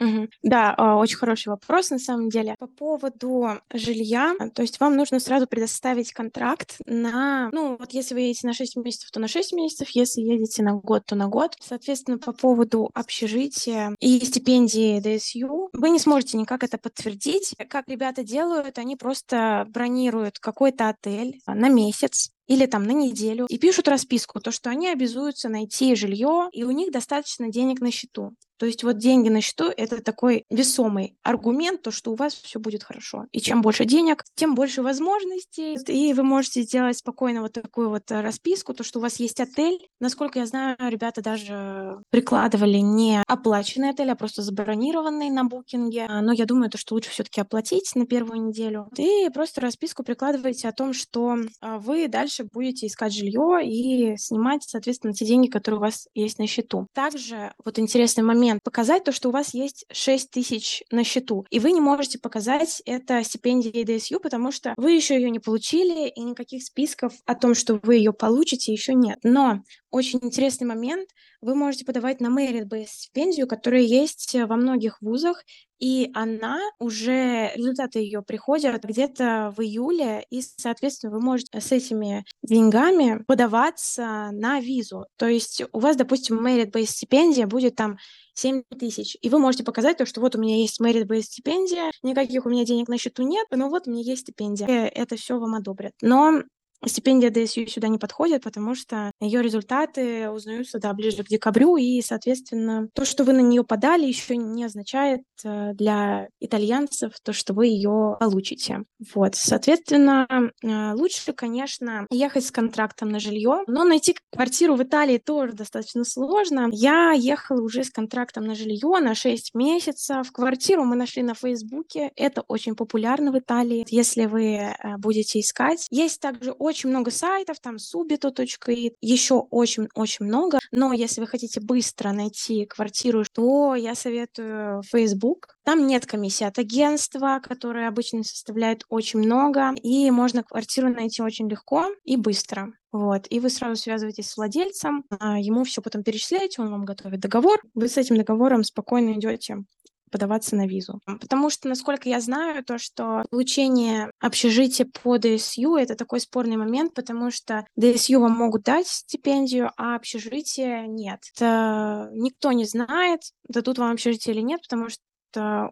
Мгм. Да, а, очень хороший вопрос на самом деле. По поводу жилья, то есть вам нужно сразу предоставить контракт на, ну, вот если вы едете на 6 месяцев, то на 6 месяцев, если едете на год, то на год. Соответственно, по поводу общежития и стипендии ДСЮ, вы не сможете никак это подтвердить. Как ребята делают, они просто бронируют какой-то отель на месяц, или там на неделю и пишут расписку, то, что они обязуются найти жилье, и у них достаточно денег на счету. То есть вот деньги на счету — это такой весомый аргумент, то, что у вас все будет хорошо. И чем больше денег, тем больше возможностей. И вы можете сделать спокойно вот такую вот расписку, то, что у вас есть отель. Насколько я знаю, ребята даже прикладывали не оплаченный отель, а просто забронированный на букинге. А, но я думаю, то, что лучше все таки оплатить на первую неделю. И просто расписку прикладываете о том, что а, вы дальше будете искать жилье и снимать, соответственно, те деньги, которые у вас есть на счету. Также вот интересный момент показать то, что у вас есть 6 тысяч на счету, и вы не можете показать это стипендии ДСЮ, потому что вы еще ее не получили, и никаких списков о том, что вы ее получите, еще нет. Но очень интересный момент. Вы можете подавать на merit-based стипендию, которая есть во многих вузах, и она уже, результаты ее приходят где-то в июле, и, соответственно, вы можете с этими деньгами подаваться на визу. То есть у вас, допустим, merit-based стипендия будет там 7 тысяч, и вы можете показать то, что вот у меня есть merit-based стипендия, никаких у меня денег на счету нет, но вот у меня есть стипендия. И это все вам одобрят. Но Стипендия ДСЮ сюда не подходит, потому что ее результаты узнаются да, ближе к декабрю, и, соответственно, то, что вы на нее подали, еще не означает э, для итальянцев то, что вы ее получите. Вот, соответственно, э, лучше, конечно, ехать с контрактом на жилье, но найти квартиру в Италии тоже достаточно сложно. Я ехала уже с контрактом на жилье на 6 месяцев. Квартиру мы нашли на Фейсбуке. Это очень популярно в Италии, если вы э, будете искать. Есть также очень много сайтов, там subito.it, еще очень-очень много. Но если вы хотите быстро найти квартиру, то я советую Facebook. Там нет комиссии от агентства, которое обычно составляет очень много, и можно квартиру найти очень легко и быстро. Вот, и вы сразу связываетесь с владельцем, а ему все потом перечисляете, он вам готовит договор, вы с этим договором спокойно идете подаваться на визу. Потому что, насколько я знаю, то, что получение общежития по ДСЮ — это такой спорный момент, потому что ДСЮ вам могут дать стипендию, а общежитие нет. Это никто не знает, дадут вам общежитие или нет, потому что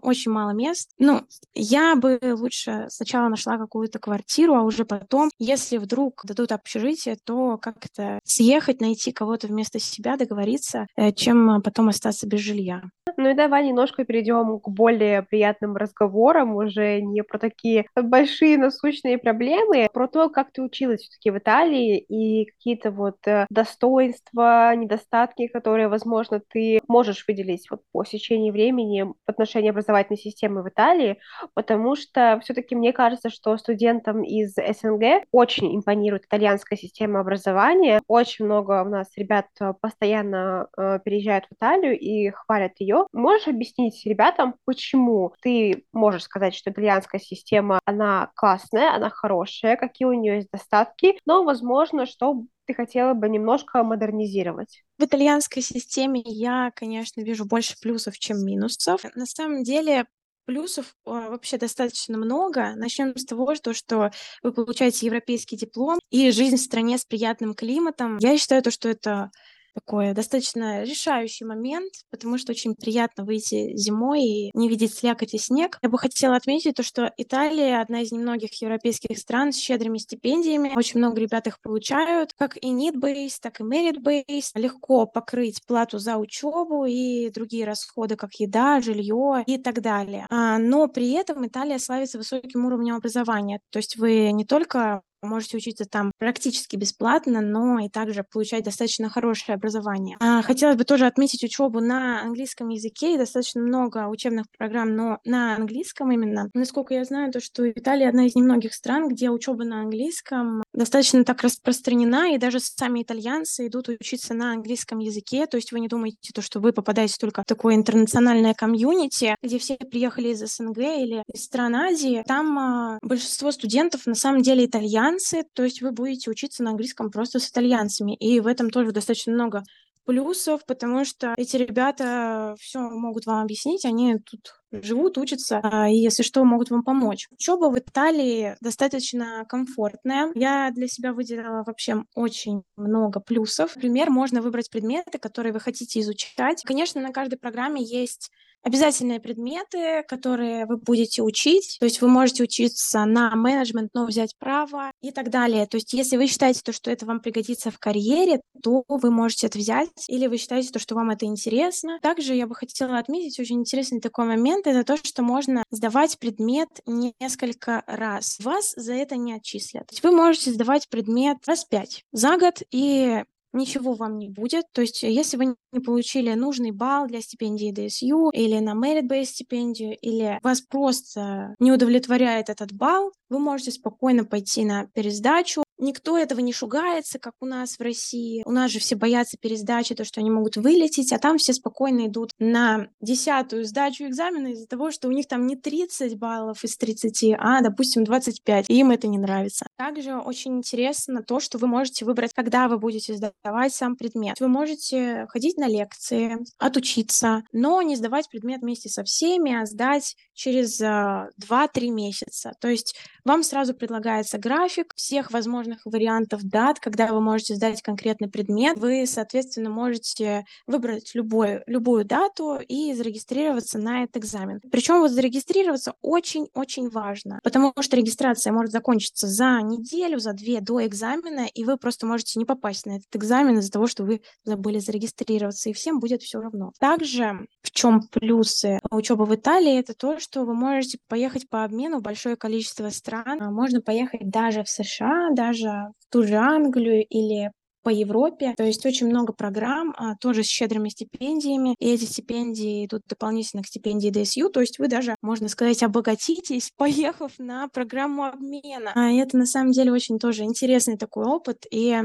очень мало мест. Ну, я бы лучше сначала нашла какую-то квартиру, а уже потом, если вдруг дадут общежитие, то как-то съехать, найти кого-то вместо себя, договориться, э, чем потом остаться без жилья.
Ну и давай немножко перейдем к более приятным разговорам, уже не про такие большие насущные проблемы, про то, как ты училась все-таки в Италии и какие-то вот э, достоинства, недостатки, которые, возможно, ты можешь выделить вот по сечении времени в отношении отношении образовательной системы в Италии, потому что все-таки мне кажется, что студентам из СНГ очень импонирует итальянская система образования. Очень много у нас ребят э, постоянно э, переезжают в Италию и хвалят ее. Можешь объяснить ребятам, почему ты можешь сказать, что итальянская система, она классная, она хорошая, какие у нее есть достатки, но, возможно, что ты хотела бы немножко модернизировать?
В итальянской системе я, конечно, вижу больше плюсов, чем минусов. На самом деле плюсов э, вообще достаточно много. Начнем с того, что, что вы получаете европейский диплом и жизнь в стране с приятным климатом. Я считаю то, что это такой достаточно решающий момент, потому что очень приятно выйти зимой и не видеть слякоть и снег. Я бы хотела отметить то, что Италия одна из немногих европейских стран с щедрыми стипендиями. Очень много ребят их получают, как и need-based, так и merit-based. Легко покрыть плату за учебу и другие расходы, как еда, жилье и так далее. А, но при этом Италия славится высоким уровнем образования. То есть вы не только можете учиться там практически бесплатно, но и также получать достаточно хорошее образование. А, хотелось бы тоже отметить учебу на английском языке, и достаточно много учебных программ, но на английском именно. Насколько я знаю, то, что Италия одна из немногих стран, где учеба на английском достаточно так распространена, и даже сами итальянцы идут учиться на английском языке, то есть вы не думаете, то, что вы попадаете только в такое интернациональное комьюнити, где все приехали из СНГ или из стран Азии. Там а, большинство студентов на самом деле итальянцы, итальянцы, то есть вы будете учиться на английском просто с итальянцами. И в этом тоже достаточно много плюсов, потому что эти ребята все могут вам объяснить, они тут живут, учатся, а, и если что, могут вам помочь. Учеба в Италии достаточно комфортная. Я для себя выделила вообще очень много плюсов. Например, можно выбрать предметы, которые вы хотите изучать. Конечно, на каждой программе есть обязательные предметы, которые вы будете учить. То есть вы можете учиться на менеджмент, но взять право и так далее. То есть если вы считаете, то, что это вам пригодится в карьере, то вы можете это взять. Или вы считаете, то, что вам это интересно. Также я бы хотела отметить очень интересный такой момент. Это то, что можно сдавать предмет несколько раз. Вас за это не отчислят. То есть вы можете сдавать предмет раз пять за год, и ничего вам не будет. То есть, если вы не получили нужный балл для стипендии DSU или на merit-based стипендию, или вас просто не удовлетворяет этот балл, вы можете спокойно пойти на пересдачу. Никто этого не шугается, как у нас в России. У нас же все боятся пересдачи, то, что они могут вылететь, а там все спокойно идут на десятую сдачу экзамена из-за того, что у них там не 30 баллов из 30, а, допустим, 25, и им это не нравится. Также очень интересно то, что вы можете выбрать, когда вы будете сдавать сам предмет. Вы можете ходить на лекции, отучиться, но не сдавать предмет вместе со всеми, а сдать через 2-3 а, месяца. То есть вам сразу предлагается график всех возможных вариантов дат, когда вы можете сдать конкретный предмет. Вы, соответственно, можете выбрать любой, любую дату и зарегистрироваться на этот экзамен. Причем вот зарегистрироваться очень-очень важно, потому что регистрация может закончиться за неделю, за две до экзамена, и вы просто можете не попасть на этот экзамен из-за того, что вы забыли зарегистрироваться, и всем будет все равно. Также в чем плюсы учебы в Италии, это то, что вы можете поехать по обмену в большое количество стран. А, можно поехать даже в США, даже в ту же Англию или по Европе. То есть очень много программ, а, тоже с щедрыми стипендиями. И эти стипендии идут дополнительно к стипендии DSU. То есть вы даже, можно сказать, обогатитесь, [laughs] поехав на программу обмена. А это на самом деле очень тоже интересный такой опыт. И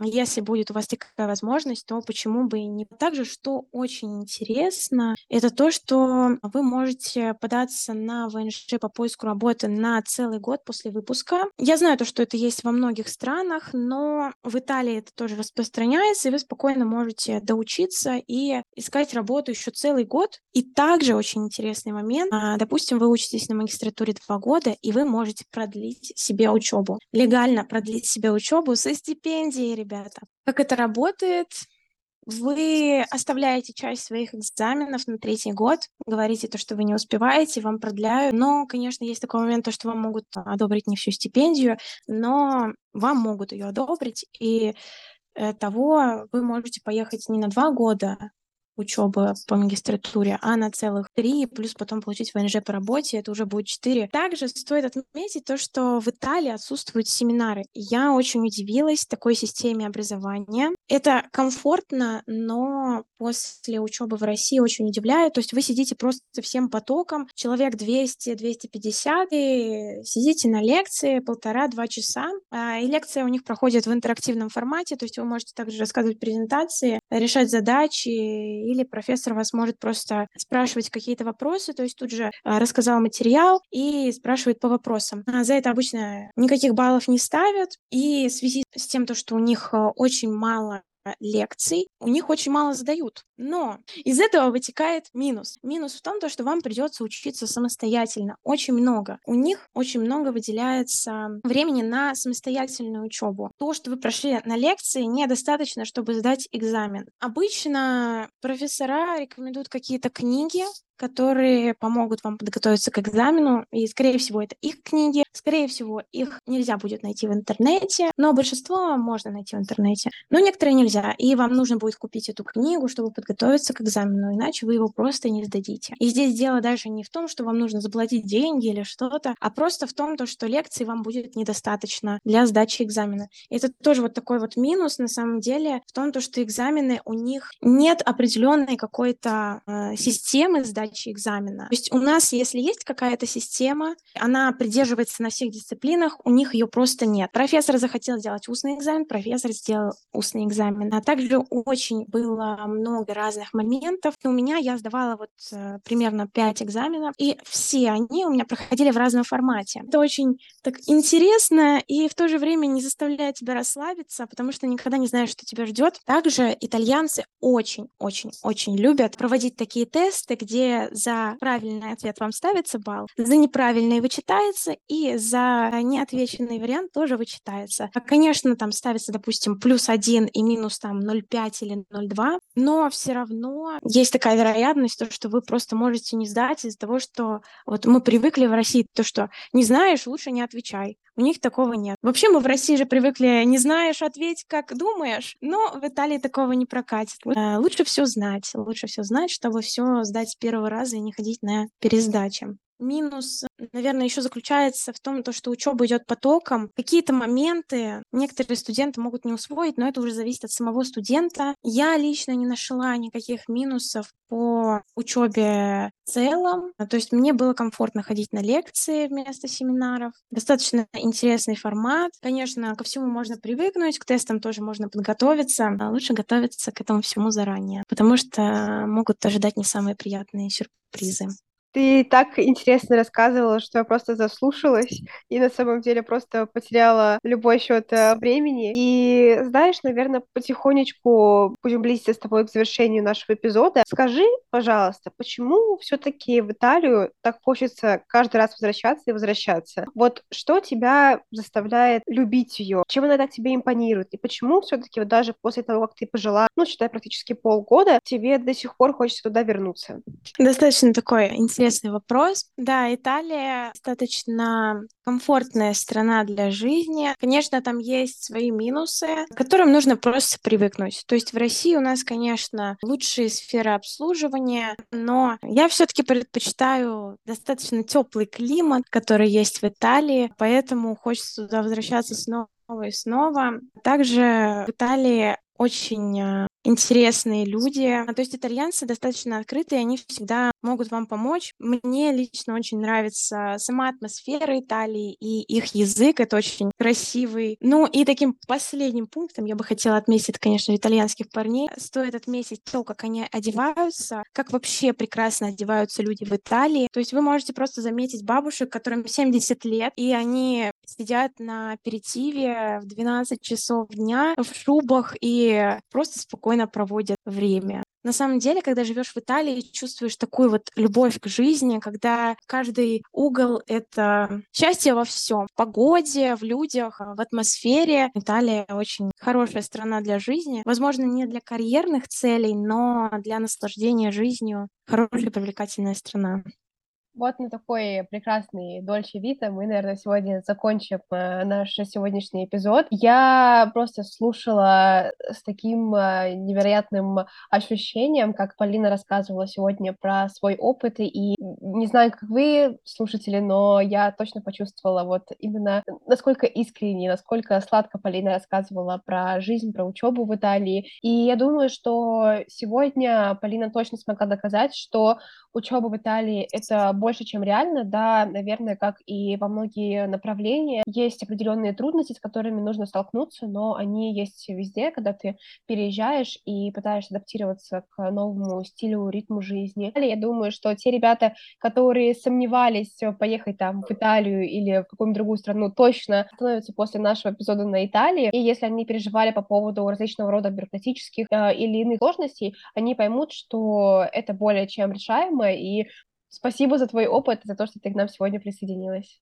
если будет у вас такая возможность, то почему бы и не. Также, что очень интересно, это то, что вы можете податься на ВНЖ по поиску работы на целый год после выпуска. Я знаю то, что это есть во многих странах, но в Италии это тоже распространяется, и вы спокойно можете доучиться и искать работу еще целый год. И также очень интересный момент. А, допустим, вы учитесь на магистратуре два года, и вы можете продлить себе учебу. Легально продлить себе учебу со стипендией, ребята. Как это работает? Вы оставляете часть своих экзаменов на третий год, говорите то, что вы не успеваете, вам продляют. Но, конечно, есть такой момент, то, что вам могут одобрить не всю стипендию, но вам могут ее одобрить, и э, того вы можете поехать не на два года, учебы по магистратуре, а на целых три, плюс потом получить ВНЖ по работе, это уже будет четыре. Также стоит отметить то, что в Италии отсутствуют семинары. Я очень удивилась такой системе образования. Это комфортно, но после учебы в России очень удивляет. То есть вы сидите просто всем потоком, человек 200-250, и сидите на лекции полтора-два часа. А, и лекция у них проходит в интерактивном формате, то есть вы можете также рассказывать презентации, решать задачи, или профессор вас может просто спрашивать какие-то вопросы, то есть тут же а, рассказал материал и спрашивает по вопросам. А за это обычно никаких баллов не ставят, и в связи с тем, то, что у них очень мало лекций, у них очень мало задают. Но из этого вытекает минус. Минус в том, то, что вам придется учиться самостоятельно. Очень много. У них очень много выделяется времени на самостоятельную учебу. То, что вы прошли на лекции, недостаточно, чтобы сдать экзамен. Обычно профессора рекомендуют какие-то книги, которые помогут вам подготовиться к экзамену. И, скорее всего, это их книги. Скорее всего, их нельзя будет найти в интернете, но большинство можно найти в интернете. Но некоторые нельзя. И вам нужно будет купить эту книгу, чтобы подготовиться к экзамену, иначе вы его просто не сдадите. И здесь дело даже не в том, что вам нужно заплатить деньги или что-то, а просто в том, то, что лекций вам будет недостаточно для сдачи экзамена. И это тоже вот такой вот минус на самом деле в том, то, что экзамены у них нет определенной какой-то э, системы сдачи сдачи экзамена. То есть у нас, если есть какая-то система, она придерживается на всех дисциплинах, у них ее просто нет. Профессор захотел сделать устный экзамен, профессор сделал устный экзамен. А также очень было много разных моментов. У меня я сдавала вот э, примерно 5 экзаменов, и все они у меня проходили в разном формате. Это очень так интересно и в то же время не заставляет тебя расслабиться, потому что никогда не знаешь, что тебя ждет. Также итальянцы очень-очень-очень любят проводить такие тесты, где за правильный ответ вам ставится балл, за неправильный вычитается, и за неотвеченный вариант тоже вычитается. А, конечно, там ставится, допустим, плюс один и минус там 0,5 или 0,2, но все равно есть такая вероятность, то, что вы просто можете не сдать из-за того, что вот мы привыкли в России, то, что не знаешь, лучше не отвечай. У них такого нет. Вообще мы в России же привыкли, не знаешь, ответь, как думаешь, но в Италии такого не прокатит. Э, лучше все знать, лучше все знать, чтобы все сдать с первого раза и не ходить на пересдачи. Минус, наверное, еще заключается в том, то, что учеба идет потоком. Какие-то моменты некоторые студенты могут не усвоить, но это уже зависит от самого студента. Я лично не нашла никаких минусов по учебе в целом. То есть мне было комфортно ходить на лекции вместо семинаров. Достаточно интересный формат. Конечно, ко всему можно привыкнуть, к тестам тоже можно подготовиться. А лучше готовиться к этому всему заранее, потому что могут ожидать не самые приятные сюрпризы.
Ты так интересно рассказывала, что я просто заслушалась и на самом деле просто потеряла любой счет э, времени. И знаешь, наверное, потихонечку будем близиться с тобой к завершению нашего эпизода. Скажи, пожалуйста, почему все-таки в Италию так хочется каждый раз возвращаться и возвращаться? Вот что тебя заставляет любить ее? Чем она так тебе импонирует? И почему все-таки вот даже после того, как ты пожила, ну, считай, практически полгода, тебе до сих пор хочется туда вернуться?
Достаточно такой интересный интересный вопрос. Да, Италия достаточно комфортная страна для жизни. Конечно, там есть свои минусы, к которым нужно просто привыкнуть. То есть в России у нас, конечно, лучшие сферы обслуживания, но я все-таки предпочитаю достаточно теплый климат, который есть в Италии, поэтому хочется туда возвращаться снова снова и снова. Также в Италии очень э, интересные люди. То есть итальянцы достаточно открытые, они всегда могут вам помочь. Мне лично очень нравится сама атмосфера Италии и их язык, это очень красивый. Ну и таким последним пунктом я бы хотела отметить, конечно, итальянских парней. Стоит отметить то, как они одеваются, как вообще прекрасно одеваются люди в Италии. То есть вы можете просто заметить бабушек, которым 70 лет, и они сидят на аперитиве в 12 часов дня в шубах и просто спокойно проводят время. На самом деле, когда живешь в Италии, чувствуешь такую вот любовь к жизни, когда каждый угол — это счастье во всем. В погоде, в людях, в атмосфере. Италия очень хорошая страна для жизни. Возможно, не для карьерных целей, но для наслаждения жизнью. Хорошая, привлекательная страна.
Вот на такой прекрасной Дольче Вита мы, наверное, сегодня закончим э, наш сегодняшний эпизод. Я просто слушала с таким э, невероятным ощущением, как Полина рассказывала сегодня про свой опыт, и не знаю, как вы, слушатели, но я точно почувствовала вот именно насколько искренне, насколько сладко Полина рассказывала про жизнь, про учебу в Италии. И я думаю, что сегодня Полина точно смогла доказать, что учеба в Италии — это больше, чем реально, да, наверное, как и во многие направления. Есть определенные трудности, с которыми нужно столкнуться, но они есть везде, когда ты переезжаешь и пытаешься адаптироваться к новому стилю, ритму жизни. Я думаю, что те ребята, которые сомневались поехать там в Италию или в какую-нибудь другую страну, точно становятся после нашего эпизода на Италии. И если они переживали по поводу различного рода бюрократических э, или иных сложностей, они поймут, что это более чем решаемо, и спасибо за твой опыт, за то, что ты к нам сегодня присоединилась.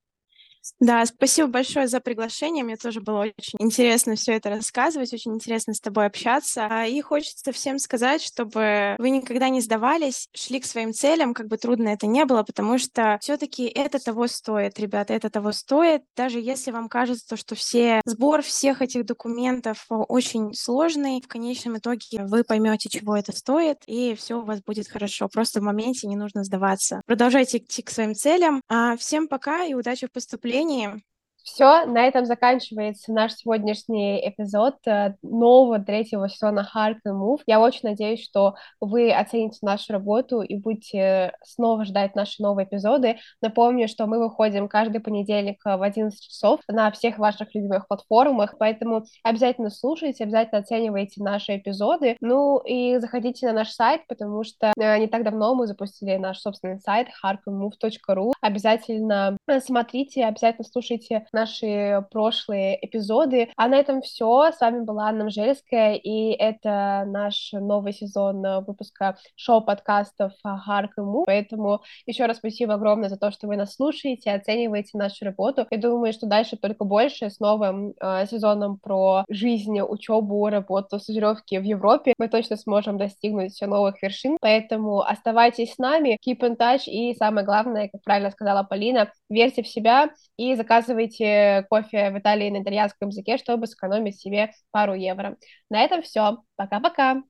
Да, спасибо большое за приглашение. Мне тоже было очень интересно все это рассказывать, очень интересно с тобой общаться. А, и хочется всем сказать, чтобы вы никогда не сдавались, шли к своим целям, как бы трудно это не было, потому что все-таки это того стоит, ребята, это того стоит. Даже если вам кажется, что все сбор всех этих документов очень сложный, в конечном итоге вы поймете, чего это стоит, и все у вас будет хорошо. Просто в моменте не нужно сдаваться. Продолжайте идти к своим целям. А всем пока и удачи в поступлении выступлении.
Все, на этом заканчивается наш сегодняшний эпизод э, нового третьего сезона Hard to Move. Я очень надеюсь, что вы оцените нашу работу и будете снова ждать наши новые эпизоды. Напомню, что мы выходим каждый понедельник в 11 часов на всех ваших любимых платформах, поэтому обязательно слушайте, обязательно оценивайте наши эпизоды. Ну и заходите на наш сайт, потому что э, не так давно мы запустили наш собственный сайт hardtomove.ru. Обязательно смотрите, обязательно слушайте наши прошлые эпизоды. А на этом все. С вами была Анна Мжельская, и это наш новый сезон выпуска шоу-подкастов Харк и Му. Поэтому еще раз спасибо огромное за то, что вы нас слушаете, оцениваете нашу работу. Я думаю, что дальше только больше с новым э, сезоном про жизнь, учебу, работу, стажировки в Европе мы точно сможем достигнуть новых вершин. Поэтому оставайтесь с нами, keep in touch, и самое главное, как правильно сказала Полина, верьте в себя и заказывайте пейте кофе в Италии на итальянском языке, чтобы сэкономить себе пару евро. На этом все. Пока-пока.